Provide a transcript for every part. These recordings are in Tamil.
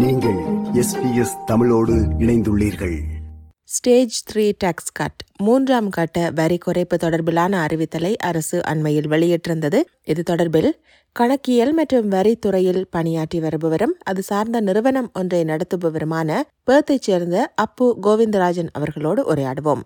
நீங்கள் எஸ்பிஎஸ் தமிழோடு இணைந்துள்ளீர்கள். ஸ்டேஜ் த்ரீ டாக்ஸ் கட் மூன்றாம் கட்ட வரி குறைப்பு தொடர்பிலான அறிவித்தலை அரசு அண்மையில் வெளியிட்டிருந்தது. இது தொடர்பில் கணக்கியல் மற்றும் வரித்துறையில் பணியாற்றி வருபவரும் அது சார்ந்த நிறுவனம் ஒன்றை நடத்துபவருமான பேர்த்தைச் சேர்ந்த அப்பு கோவிந்தராஜன் அவர்களோடு உரையாடுவோம்.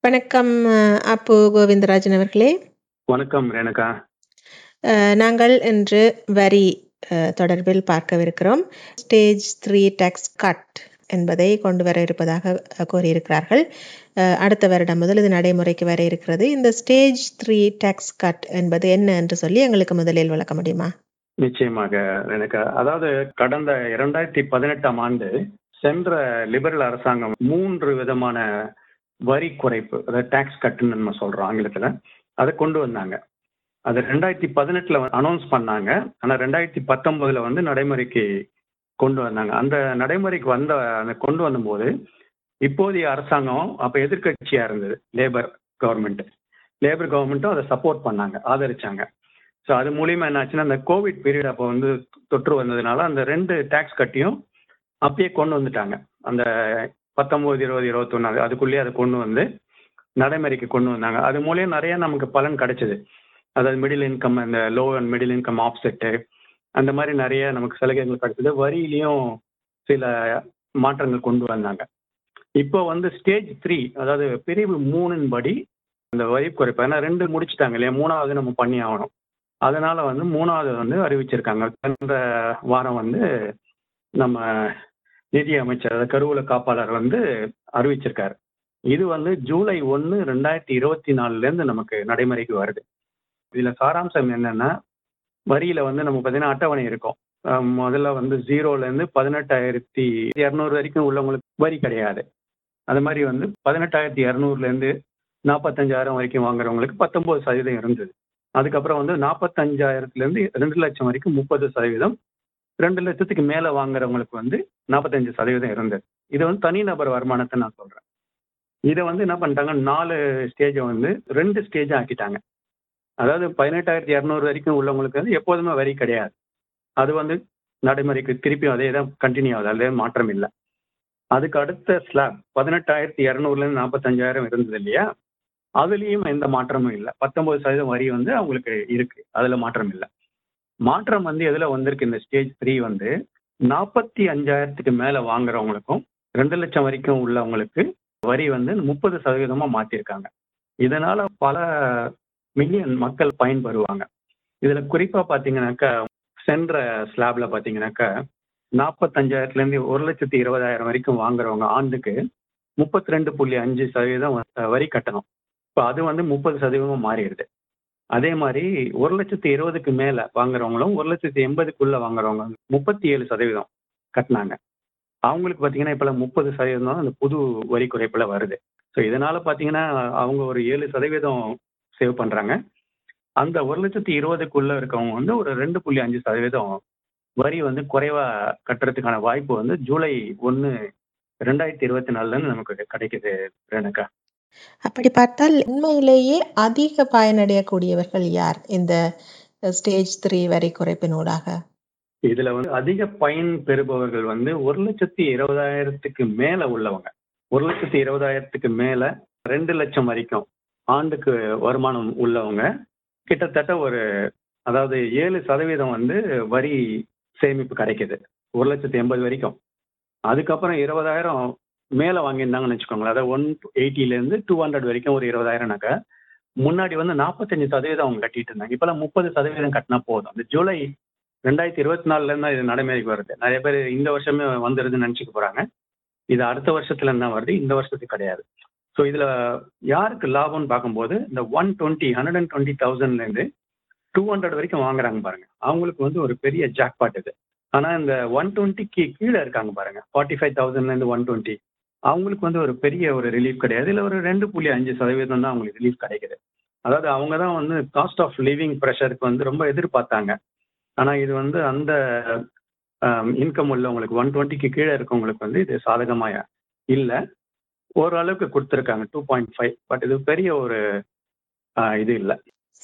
வணக்கம் அப்பு கோவிந்தராஜன் அவர்களே. வணக்கம் ரேணுகா. நாங்கள் இன்று வரி தொடர்பில் பார்க்கவிருக்கிறோம். ஸ்டேஜ் த்ரீ டேக்ஸ் கட் என்பதை கொண்டு வர இருப்பதாக கூறியிருக்கிறார்கள். அடுத்த வருடம் முதல் இது நடைமுறைக்கு வர இருக்கிறது. இந்த ஸ்டேஜ் த்ரீ டேக்ஸ் கட் என்பது என்ன என்று சொல்லி எங்களுக்கு முதலில் விளக்க முடியுமா? நிச்சயமாக எனக்கு அதாவது கடந்த இரண்டாயிரத்தி பதினெட்டாம் ஆண்டு சென்ற லிபரல் அரசாங்கம் மூன்று விதமான வரி குறைப்பு அதாவது டேக்ஸ் கட்டுன்னு நம்ம சொல்றோம் ஆங்கிலத்துல. அதை கொண்டு வந்தாங்க. அது ரெண்டாயிரத்தி பதினெட்டுல அனௌன்ஸ் பண்ணாங்க. ஆனா ரெண்டாயிரத்தி பத்தொன்பதுல வந்து நடைமுறைக்கு கொண்டு வந்தாங்க. அந்த நடைமுறைக்கு வந்த அந்த கொண்டு வந்தபோது இப்போதைய அரசாங்கம் அப்போ எதிர்க்கட்சியா இருந்தது லேபர் கவர்மெண்ட் லேபர் கவர்மெண்ட்டும் அதை சப்போர்ட் பண்ணாங்க ஆதரிச்சாங்க. ஸோ அது மூலியமா என்னாச்சுன்னா அந்த கோவிட் பீரியட் அப்போ வந்து தொற்று வந்ததுனால அந்த ரெண்டு டேக்ஸ் கட்டியும் அப்பயே கொண்டு வந்துட்டாங்க. அந்த பத்தொம்போது இருபது இருபத்தொன்னு அதுக்குள்ளேயே அதை கொண்டு வந்து நடைமுறைக்கு கொண்டு வந்தாங்க. அது மூலியம் நிறைய நமக்கு பலன் கிடைச்சது. அதாவது மிடில் இன்கம் அந்த low and middle income offset அந்த மாதிரி நிறைய நமக்கு சலுகைகள் கிடைச்சது. வரியிலையும் சில மாற்றங்கள் கொண்டு வந்தாங்க. இப்போ வந்து ஸ்டேஜ் த்ரீ அதாவது பிரிவு மூணின் படி அந்த வரி குறைப்பு ஏன்னா ரெண்டு முடிச்சிட்டாங்க இல்லையா? மூணாவது நம்ம பண்ணி ஆகணும். அதனால வந்து மூணாவது வந்து அறிவிச்சிருக்காங்க. சென்ற வாரம் வந்து நம்ம நிதி அமைச்சர் அதாவது கருவூல காப்பாளர் வந்து அறிவிச்சிருக்காரு. இது வந்து ஜூலை ஒன்று ரெண்டாயிரத்தி இருபத்தி நாலுலேருந்து நமக்கு நடைமுறைக்கு வருது. இதுல சாராம்சம் என்னன்னா வரியில வந்து நம்ம பார்த்தீங்கன்னா அட்டவணை இருக்கும். முதல்ல வந்து ஜீரோல இருந்து பதினெட்டாயிரத்தி இரநூறு வரைக்கும் உள்ளவங்களுக்கு வரி கிடையாது. அது மாதிரி வந்து பதினெட்டாயிரத்தி இரநூறுல இருந்து நாற்பத்தஞ்சாயிரம் வரைக்கும் வாங்குறவங்களுக்கு பத்தொன்பது சதவீதம் இருந்தது. அதுக்கப்புறம் வந்து நாற்பத்தஞ்சாயிரத்துல இருந்து ரெண்டு லட்சம் வரைக்கும் முப்பது சதவீதம் ரெண்டு லட்சத்துக்கு மேலே வாங்குறவங்களுக்கு வந்து நாற்பத்தஞ்சு சதவீதம் இருந்தது. இது வந்து தனிநபர் வருமானத்தை நான் சொல்றேன். இதை வந்து என்ன பண்ணிட்டாங்க? நாலு ஸ்டேஜை வந்து ரெண்டு ஸ்டேஜாக ஆக்கிட்டாங்க. அதாவது பதினெட்டாயிரத்தி இரநூறு வரைக்கும் உள்ளவங்களுக்கு வந்து எப்போதுமே வரி கிடையாது. அது வந்து நடைமுறைக்கு திருப்பியும் அதே தான் கண்டினியூ ஆகுது அதே மாற்றம் இல்லை. அதுக்கு அடுத்த ஸ்லாப் பதினெட்டாயிரத்தி இரநூறுலேருந்து நாற்பத்தஞ்சாயிரம் இருந்தது இல்லையா? அதுலேயும் எந்த மாற்றமும் இல்லை. பத்தொம்பது சதவீதம் வரி வந்து அவங்களுக்கு இருக்குது அதில் மாற்றம் இல்லை. மாற்றம் வந்து எதில் வந்திருக்கு? இந்த ஸ்டேஜ் த்ரீ வந்து நாற்பத்தி அஞ்சாயிரத்துக்கு மேலே வாங்குறவங்களுக்கும் ரெண்டு லட்சம் வரைக்கும் உள்ளவங்களுக்கு வரி வந்து முப்பது சதவீதமாக மாற்றிருக்காங்க இதனால் பல மில்லியன் மக்கள் பயன்பெறுவாங்க இதுல குறிப்பா பாத்தீங்கன்னாக்கா சென்ற ஸ்லாப்ல பாத்தீங்கன்னாக்கா நாற்பத்தஞ்சாயிரத்துல இருந்து ஒரு லட்சத்தி இருபதாயிரம் வரைக்கும் வாங்குறவங்க ஆண்டுக்கு முப்பத்தி ரெண்டு புள்ளி அஞ்சு சதவீதம் வரி கட்டணும். இப்போ அது வந்து முப்பது சதவீதம் மாறிடுது. அதே மாதிரி ஒரு லட்சத்தி இருபதுக்கு மேல வாங்குறவங்களும் ஒரு லட்சத்தி எண்பதுக்குள்ள வாங்குறவங்க முப்பத்தி ஏழு சதவீதம் கட்டினாங்க. அவங்களுக்கு பார்த்தீங்கன்னா இப்போலாம் முப்பது சதவீதம் தான் அந்த புது வரி குறைப்புல வருது. ஸோ இதனால பார்த்தீங்கன்னா அவங்க ஒரு ஏழு சதவீதம் சேவ் பண்றாங்க. அந்த ஒரு லட்சத்தி இருபதுக்குள்ள இருக்கவங்க வந்து ஒரு ரெண்டு புள்ளி அஞ்சு சதவீதம் வரி வந்து குறைவா கட்டுறதுக்கான வாய்ப்பு வந்து ஜூலை ஒன்று ரெண்டாயிரத்தி இருபத்தி நாலுல இருந்து நமக்கு கிடைக்குது ரேணுகா. அப்படி பார்த்தால் உண்மையிலேயே அதிக பயனடையக்கூடியவர்கள் யார் இந்த ஸ்டேஜ் த்ரீ வரி குறைப்பினூடாக? இதுல வந்து அதிக பயன் பெறுபவர்கள் வந்து ஒரு லட்சத்தி இருபதாயிரத்துக்கு மேல உள்ளவங்க. ஒரு லட்சத்தி இருபதாயிரத்துக்கு மேல ரெண்டு லட்சம் வரைக்கும். ஆண்டுக்கு வருமானம் உள்ளவங்க. கிட்டத்தட்ட ஒரு அதாவது ஏழு சதவீதம் வந்து வரி சேமிப்பு கிடைக்குது. ஒரு லட்சத்தி எண்பது வரைக்கும். அதுக்கப்புறம் இருபதாயிரம் மேலே வாங்கியிருந்தாங்கன்னு வச்சுக்கோங்களேன். அதாவது ஒன் எயிட்டிலேருந்து டூ ஹண்ட்ரட் வரைக்கும் ஒரு இருபதாயிரம்னாக்கா முன்னாடி வந்து நாற்பத்தஞ்சு சதவீதம் அவங்க கட்டிட்டு இருந்தாங்க. இப்போலாம் முப்பது சதவீதம் கட்டினா போதும். அந்த ஜூலை ரெண்டாயிரத்தி இருபத்தி நாலுலேருந்து இது நடைமுறைக்கு வருது. நிறைய பேர் இந்த வருஷமே வந்துருதுன்னு நினச்சிக்க போகிறாங்க இது அடுத்த வருஷத்துல தான் வருது? இந்த வருஷத்துக்கு கிடையாது. ஸோ இதில் யாருக்கு லாபம்னு பார்க்கும்போது இந்த one twenty hundred and twenty தௌசண்ட்லேருந்து டூ ஹண்ட்ரட் வரைக்கும் வாங்குறாங்க பாருங்க. அவங்களுக்கு வந்து ஒரு பெரிய ஜாக்பாட் இது. ஆனால் இந்த ஒன் டுவெண்ட்டிக்கு கீழே இருக்காங்க பாருங்க. ஃபார்ட்டி ஃபைவ் தௌசண்ட்லேருந்து ஒன் டுவெண்ட்டி அவங்களுக்கு வந்து ஒரு பெரிய ஒரு ரிலீஃப் கிடையாது. இல்லை ஒரு ரெண்டு புள்ளி அஞ்சு சதவீதம் தான் அவங்களுக்கு ரிலீஃப் கிடைக்குது. அதாவது அவங்க தான் வந்து காஸ்ட் ஆஃப் லிவிங் ப்ரெஷருக்கு வந்து ரொம்ப எதிர்பார்த்தாங்க. ஆனால் இது வந்து அந்த இன்கம் உள்ளவங்களுக்கு ஒன் டுவெண்ட்டிக்கு கீழே இருக்கவங்களுக்கு வந்து இது சாதகமாக இல்லை. ஓரளவுக்கு கொடுத்துருக்காங்க டூ பாயிண்ட் ஃபைவ் பட் இது பெரிய ஒரு இது இல்லை.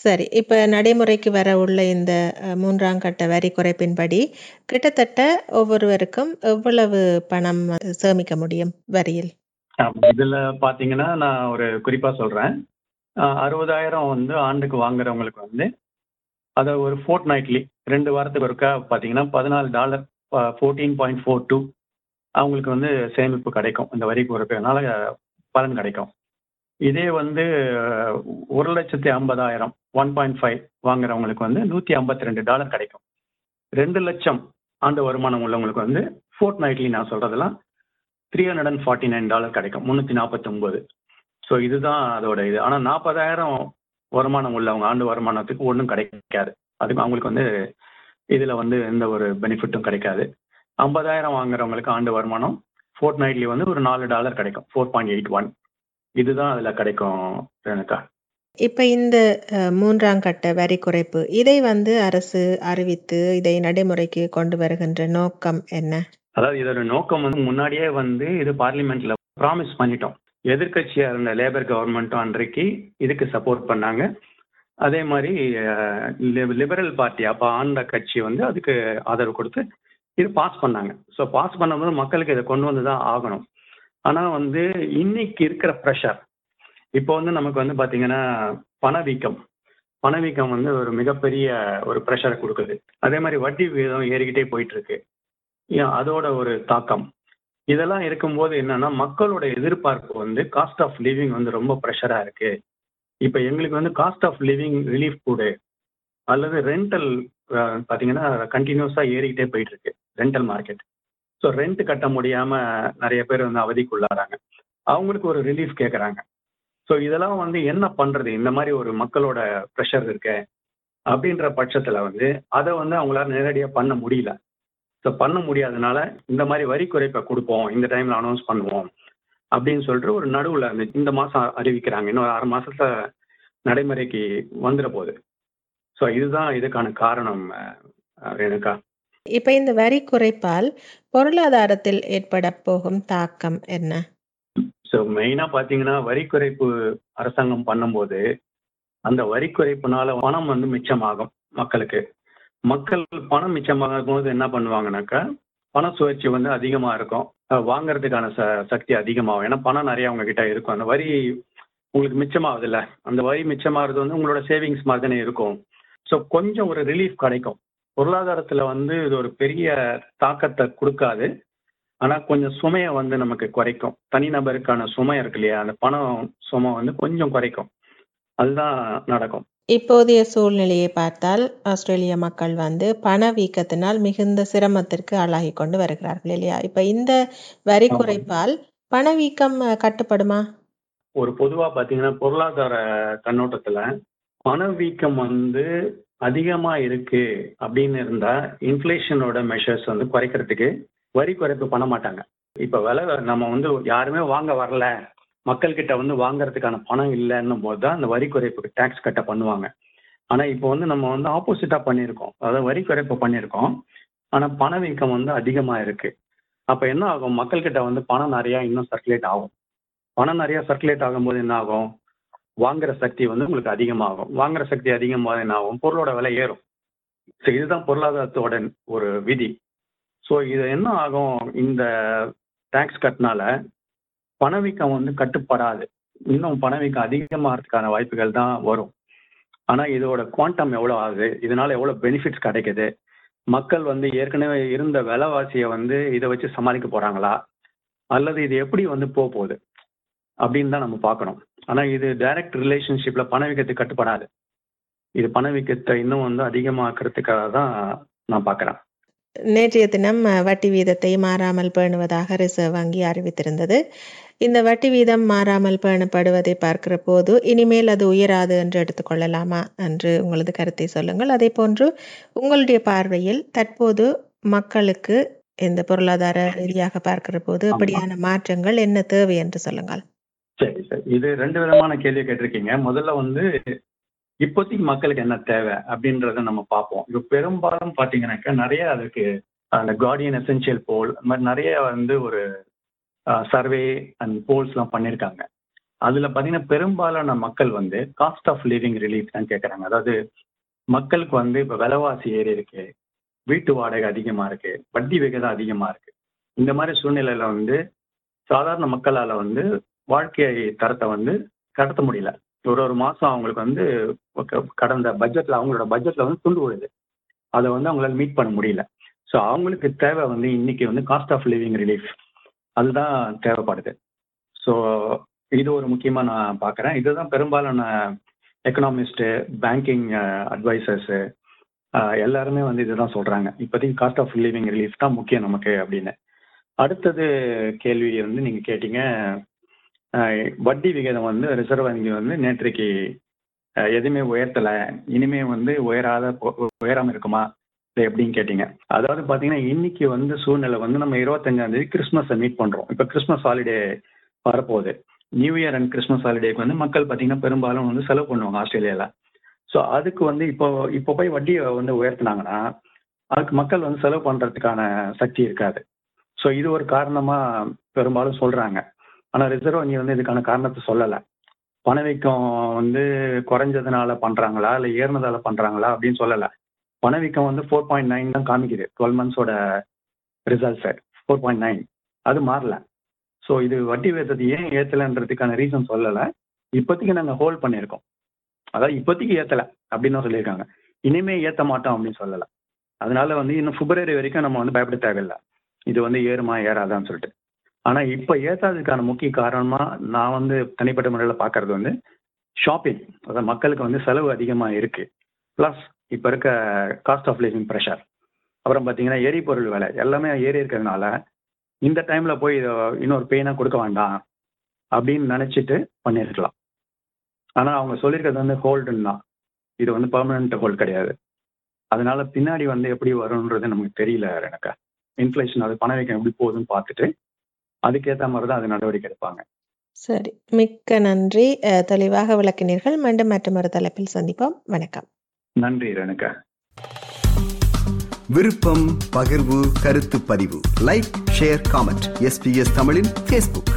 சரி இப்ப நடைமுறைக்கு வர உள்ள இந்த மூன்றாம் கட்ட வரி குறைப்பின்படி கிட்டத்தட்ட ஒவ்வொருவருக்கும் எவ்வளவு பணம் சேமிக்க முடியும் வரியில்? இதுல பாத்தீங்கன்னா நான் ஒரு குறிப்பா சொல்றேன். அறுபதாயிரம் வந்து ஆண்டுக்கு வாங்குறவங்களுக்கு வந்து அதை ஒரு ஃபோர்ட் நைட்லி ரெண்டு வாரத்துக்கு ஒருக்கா பாத்தீங்கன்னா பதினாலு dollar fourteen point four two அவங்களுக்கு வந்து சேமிப்பு கிடைக்கும். இந்த வரி குறைப்பதனால பலன் கிடைக்கும். இதே வந்து ஒரு லட்சத்தி ஐம்பதாயிரம் ஒன் பாயிண்ட் ஃபைவ் வாங்குறவங்களுக்கு வந்து நூற்றி ஐம்பத்தி ரெண்டு டாலர் கிடைக்கும். ரெண்டு லட்சம் ஆண்டு வருமானம் உள்ளவங்களுக்கு வந்து ஃபோர்ட் நைட்லி நான் சொல்கிறதெல்லாம் three hundred and forty nine dollar கிடைக்கும். முந்நூற்றி நாற்பத்தொம்போது ஸோ இதுதான் அதோட இது. ஆனால் நாற்பதாயிரம் வருமானம் உள்ளவங்க ஆண்டு வருமானத்துக்கு ஒன்றும் கிடைக்காது. அதுக்கு அவங்களுக்கு வந்து இதில் வந்து எந்த ஒரு பெனிஃபிட்டும் கிடைக்காது. ஐம்பதாயிரம் வாங்குறவங்களுக்கு ஆண்டு வருமானம். ஃபோர்ட் நைட்லி வந்து ஒரு நாலு டாலர் கிடைக்கும். ஃபோர் பாயிண்ட் எயிட் ஒன் இதுதான் அதில் கிடைக்கும் ரேணுகா. இப்ப இந்த மூன்றாம் கட்ட வரி குறைப்பு இதை வந்து அரசு அறிவித்து இதை நடைமுறைக்கு கொண்டு வருகின்ற நோக்கம் என்ன? அதாவது இதோட நோக்கம் வந்து முன்னாடியே வந்து இது பார்லிமெண்ட்ல ப்ராமிஸ் பண்ணிட்டோம். எதிர்க்கட்சியா இருந்த லேபர் கவர்மெண்ட்டும் அன்றைக்கு இதுக்கு சப்போர்ட் பண்ணாங்க. அதே மாதிரி லிபரல் பார்ட்டி அப்போ ஆண்ட கட்சி வந்து அதுக்கு ஆதரவு கொடுத்து இது பாஸ் பண்ணாங்க. ஸோ பாஸ் பண்ணும்போது மக்களுக்கு இதை கொண்டு வந்து தான் ஆகணும். ஆனால் வந்து இன்னைக்கு இருக்கிற ப்ரெஷர் இப்போ வந்து நமக்கு வந்து பார்த்தீங்கன்னா பணவீக்கம். பணவீக்கம் வந்து ஒரு மிகப்பெரிய ஒரு ப்ரெஷரை கொடுக்குது. அதே மாதிரி வட்டி விகிதம் ஏறிக்கிட்டே போயிட்டு இருக்கு அதோட ஒரு தாக்கம். இதெல்லாம் இருக்கும்போது என்னன்னா மக்களோட எதிர்பார்ப்பு வந்து காஸ்ட் ஆஃப் லிவிங் வந்து ரொம்ப ப்ரெஷராக இருக்கு. இப்போ எங்களுக்கு வந்து காஸ்ட் ஆஃப் லிவிங் ரிலீஃப் கொடு. அல்லது ரெண்டல் பார்த்தீங்கன்னா கண்டினியூஸாக ஏறிக்கிட்டே போயிட்டு இருக்கு ரெண்டல் மார்க்கெட் ஸோ ரெண்ட் கட்ட முடியாம நிறைய பேர் வந்து அவதிக்குள்ளாராங்க அவங்களுக்கு ஒரு ரிலீஃப் கேட்குறாங்க ஸோ இதெல்லாம் வந்து என்ன பண்றது? இந்த மாதிரி ஒரு மக்களோட ப்ரெஷர் இருக்கு. அப்படின்ற பட்சத்தில் வந்து அதை வந்து அவங்களால நேரடியாக பண்ண முடியல. ஸோ பண்ண முடியாதனால இந்த மாதிரி வரி குறைப்பை கொடுப்போம். இந்த டைம்ல அனௌன்ஸ் பண்ணுவோம். அப்படின்னு சொல்லிட்டு ஒரு நடுவில் அந்த இந்த மாதம் அறிவிக்கிறாங்க. இன்னொரு ஆறு மாசத்துல நடைமுறைக்கு வந்துட போகுது. ஸோ இதுதான் இதுக்கான காரணம் ரேணுகா. இப்ப இந்த வரி குறைப்பால் பொருளாதாரத்தில் ஏற்பட போகும் தாக்கம் என்ன? ஸோ மெயினாக பார்த்தீங்கன்னா வரி குறைப்பு அரசாங்கம் பண்ணும்போது அந்த வரி குறைப்புனால பணம் வந்து மிச்சமாகும் மக்களுக்கு. மக்கள் பணம் மிச்சமாகும் போது என்ன பண்ணுவாங்கனாக்கா பண சுழற்சி வந்து அதிகமாக இருக்கும். வாங்குறதுக்கான ச சக்தி அதிகமாகும். ஏன்னா பணம் நிறைய அவங்க கிட்ட இருக்கும். அந்த வரி உங்களுக்கு மிச்சமாகுதுல்ல. அந்த வரி மிச்சமாகிறது வந்து உங்களோட சேவிங்ஸ் மாதிரி தானே இருக்கும். ஸோ கொஞ்சம் ஒரு ரிலீஃப் கிடைக்கும். பொருளாதாரத்தில் வந்து இது ஒரு பெரிய தாக்கத்தை கொடுக்காது. ஆனால் கொஞ்சம் சுமையை வந்து நமக்கு குறைக்கும். தனிநபருக்கான சுமை இருக்கு இல்லையா? அந்த பணம் சுமை வந்து கொஞ்சம் குறைக்கும். அதுதான் நடக்கும். இப்போதைய சூழ்நிலையை பார்த்தால் ஆஸ்திரேலிய மக்கள் வந்து பணவீக்கத்தினால் மிகுந்த சிரமத்திற்கு ஆளாகி கொண்டு வருகிறார்கள் இல்லையா? இப்ப இந்த வரி. குறைப்பால் பணவீக்கம் கட்டுப்படுமா? ஒரு பொதுவாக பார்த்தீங்கன்னா பொருளாதார கண்ணோட்டத்தில் பணவீக்கம் வந்து அதிகமாக இருக்கு அப்படின்னு இருந்தா இன்ஃப்ளேஷனோட மெஷர்ஸ் வந்து குறைக்கிறதுக்கு வரி குறைப்பு பண்ண மாட்டாங்க. இப்போ விலை நம்ம வந்து யாருமே வாங்க வரல. மக்கள்கிட்ட வந்து வாங்குறதுக்கான பணம் இல்லைன்னும் போது தான் அந்த வரி குறைப்புக்கு டேக்ஸ் கட்ட பண்ணுவாங்க. ஆனால் இப்போ வந்து நம்ம வந்து ஆப்போசிட்டாக பண்ணியிருக்கோம். அதாவது வரி குறைப்பு பண்ணியிருக்கோம். ஆனால் பணவீக்கம் வந்து அதிகமாக இருக்கு. அப்போ என்ன ஆகும்? மக்கள்கிட்ட வந்து பணம் நிறையா இன்னும் சர்க்குலேட் ஆகும். பணம் நிறைய சர்க்குலேட் ஆகும்போது என்ன ஆகும்? வாங்குற சக்தி வந்து உங்களுக்கு அதிகமாகும். வாங்குற சக்தி அதிகமாக என்ன ஆகும்? பொருளோட விலை ஏறும். ஸோ இதுதான் பொருளாதாரத்தோட ஒரு விதி. ஸோ இது என்ன ஆகும்? இந்த டேக்ஸ் கட்டினால பணவீக்கம் வந்து கட்டுப்படாது. இன்னும் பணவீக்கம் அதிகமாகிறதுக்கான வாய்ப்புகள் தான் வரும். ஆனால் இதோட குவாண்டம் எவ்வளோ ஆகுது? இதனால எவ்வளோ பெனிஃபிட்ஸ் கிடைக்குது? மக்கள் வந்து ஏற்கனவே இருந்த விலைவாசியை வந்து இதை வச்சு சமாளிக்க போகிறாங்களா அல்லது இது எப்படி வந்து போக போகுது? அப்படின்னு தான் நம்ம பார்க்கணும். ஆனால் இது டைரக்ட் ரிலேஷன்ஷிப்ல பணவீக்கத்துக்கு கட்டுப்படாது. இது பணவீக்கத்தை இன்னும் வந்து அதிகமாக்குறதுக்காக தான் நான் பார்க்குறேன். நேற்றைய தினம் வட்டி வீதத்தை மாறாமல் பேணுவதாக ரிசர்வ் வங்கி அறிவித்திருந்தது. இந்த வட்டி வீதம் மாறாமல் பேணப்படுவதை பார்க்கிற போது இனிமேல் அது உயராது என்று எடுத்துக்கொள்ளலாமா என்று உங்களது கருத்தை சொல்லுங்கள். அதே போன்று உங்களுடைய பார்வையில் தற்போது மக்களுக்கு இந்த பொருளாதார ரீதியாக பார்க்கிற போது. அப்படியான மாற்றங்கள் என்ன தேவை என்று சொல்லுங்கள். சரி சரி. இது ரெண்டு விதமான கேள்வி கேட்டிருக்கீங்க. முதல்ல வந்து இப்போதைக்கு மக்களுக்கு என்ன தேவை அப்படின்றத நம்ம பார்ப்போம். இப்போ பெரும்பாலும் பார்த்தீங்கன்னாக்கா நிறைய அதுக்கு அந்த கார்டியன் எசென்ஷியல் போல் அந்த மாதிரி நிறைய வந்து ஒரு சர்வே அண்ட் போல்ஸ்லாம் பண்ணியிருக்காங்க. அதில் பார்த்தீங்கன்னா பெரும்பாலான மக்கள் வந்து காஸ்ட் ஆஃப் லிவிங் ரிலீஃப் தான் கேட்குறாங்க. அதாவது மக்களுக்கு வந்து இப்போ விலைவாசி ஏறி இருக்கு. வீட்டு வாடகை அதிகமாக இருக்கு. வட்டி விகிதம் அதிகமாக இருக்கு. இந்த மாதிரி சூழ்நிலையில் வந்து சாதாரண மக்களால் வந்து வாழ்க்கை தரத்தை வந்து கடத்த முடியல. ஒரு ஒரு மாதம் அவங்களுக்கு வந்து க- கடந்த பட்ஜெட்டில் அவங்களோட பட்ஜெட்டில் வந்து துண்டு விழுது அதை வந்து அவங்களால மீட் பண்ண முடியல. ஸோ அவங்களுக்கு தேவை வந்து இன்னைக்கு வந்து காஸ்ட் ஆஃப் லிவிங் ரிலீஃப் அதுதான் தேவைப்படுது. ஸோ இது ஒரு முக்கியமாக நான் பார்க்குறேன். இதுதான் பெரும்பாலான எக்கனாமிஸ்ட்டு பேங்கிங் அட்வைசர்ஸு எல்லாருமே வந்து இதுதான் சொல்கிறாங்க இப்போதைக்கு காஸ்ட் ஆஃப் லிவிங் ரிலீஃப் தான் முக்கியம் நமக்கு அப்படின்னு. அடுத்தது கேள்வி வந்து நீங்கள் கேட்டீங்க. வட்டி விகிதம் வந்து ரிசர்வ் வங்கி வந்து நேற்றைக்கு எதுவுமே உயர்த்தலை. இனிமே வந்து உயராத உயராமல் இருக்குமா? இல்லை எப்படின்னு கேட்டீங்க. அதாவது பார்த்தீங்கன்னா இன்னைக்கு வந்து சூழ்நிலை வந்து நம்ம இருபத்தஞ்சாம் தேதி கிறிஸ்மஸை மீட் பண்ணுறோம் இப்போ கிறிஸ்மஸ் ஹாலிடே வரப்போகுது. நியூ இயர் அண்ட் கிறிஸ்மஸ் ஹாலிடேக்கு வந்து மக்கள் பார்த்தீங்கன்னா பெரும்பாலும் வந்து செலவு பண்ணுவாங்க ஆஸ்திரேலியாவில் ஸோ அதுக்கு வந்து இப்போ இப்போ போய் வட்டியை வந்து உயர்த்தினாங்கன்னா அதுக்கு மக்கள் வந்து செலவு பண்ணுறதுக்கான சக்தி இருக்காது. ஸோ இது ஒரு காரணமாக பெரும்பாலும் சொல்கிறாங்க ஆனால் ரிசர்வ் வங்கி வந்து இதுக்கான காரணத்தை சொல்லலை. பணவீக்கம் வந்து குறைஞ்சதுனால பண்ணுறாங்களா இல்லை ஏறினதால பண்ணுறாங்களா அப்படின்னு சொல்லலை. பணவீக்கம் வந்து ஃபோர் பாயிண்ட் நைன் தான் காமிக்குது. டுவெல் மந்த்ஸோட ரிசல்ட்ஸை ஃபோர் பாயிண்ட் நைன் அது மாறல. ஸோ இது வட்டி விகிதத்தை ஏன் ஏற்றலைன்றதுக்கான ரீசன் சொல்லலை. இப்போதைக்கு நாங்கள் ஹோல்ட் பண்ணியிருக்கோம். அதாவது இப்போதைக்கு ஏற்றலை அப்படின்னு தான் சொல்லியிருக்காங்க. இனிமே ஏற்ற மாட்டோம் அப்படின்னு சொல்லலை. அதனால வந்து இன்னும் பிப்ரவரி வரைக்கும் நம்ம வந்து பயப்பட தேவையில்லை. இது வந்து ஏறுமா ஏறாதான்னு சொல்லிட்டு. ஆனால் இப்போ ஏற்றாததுக்கான முக்கிய காரணமா நான் வந்து தனிப்பட்ட முறையில் பார்க்கறது வந்து ஷாப்பிங் அதாவது மக்களுக்கு வந்து செலவு அதிகமாக இருக்கு. ப்ளஸ் இப்போ இருக்க காஸ்ட் ஆஃப் லிவிங் ப்ரெஷர் அப்புறம் பார்த்தீங்கன்னா எரிபொருள் விலை. எல்லாமே ஏறி இருக்கிறதுனால இந்த டைம்ல போய் இதை இன்னொரு பெயினாக கொடுக்க வேண்டாம் அப்படின்னு நினைச்சிட்டு பண்ணியிருக்கலாம் ஆனால் அவங்க சொல்லியிருக்கிறது வந்து ஹோல்டுன்னு தான். இது வந்து பெர்மனன்ட் ஹோல்ட் கிடையாது. அதனால பின்னாடி வந்து எப்படி வரும்ன்றது நமக்கு தெரியல எனக்கு இன்ஃப்ளேஷன் அது பணவீக்கம் எப்படி போகுதுன்னு பார்த்துட்டு அதுக்கேற்ற மாதிரி தான் அது நடவடிக்கை எடுப்பாங்க. சரி. மிக்க நன்றி. தெளிவாக விளக்கினீர்கள். மீண்டும் மற்றொரு தலைப்பில் சந்திப்போம். வணக்கம். நன்றி ரேணுகா. விருப்பம் பகிர்வு கருத்து பதிவு. Like share comment. எஸ்பிஎஸ் தமிழின் ஃபேஸ்புக்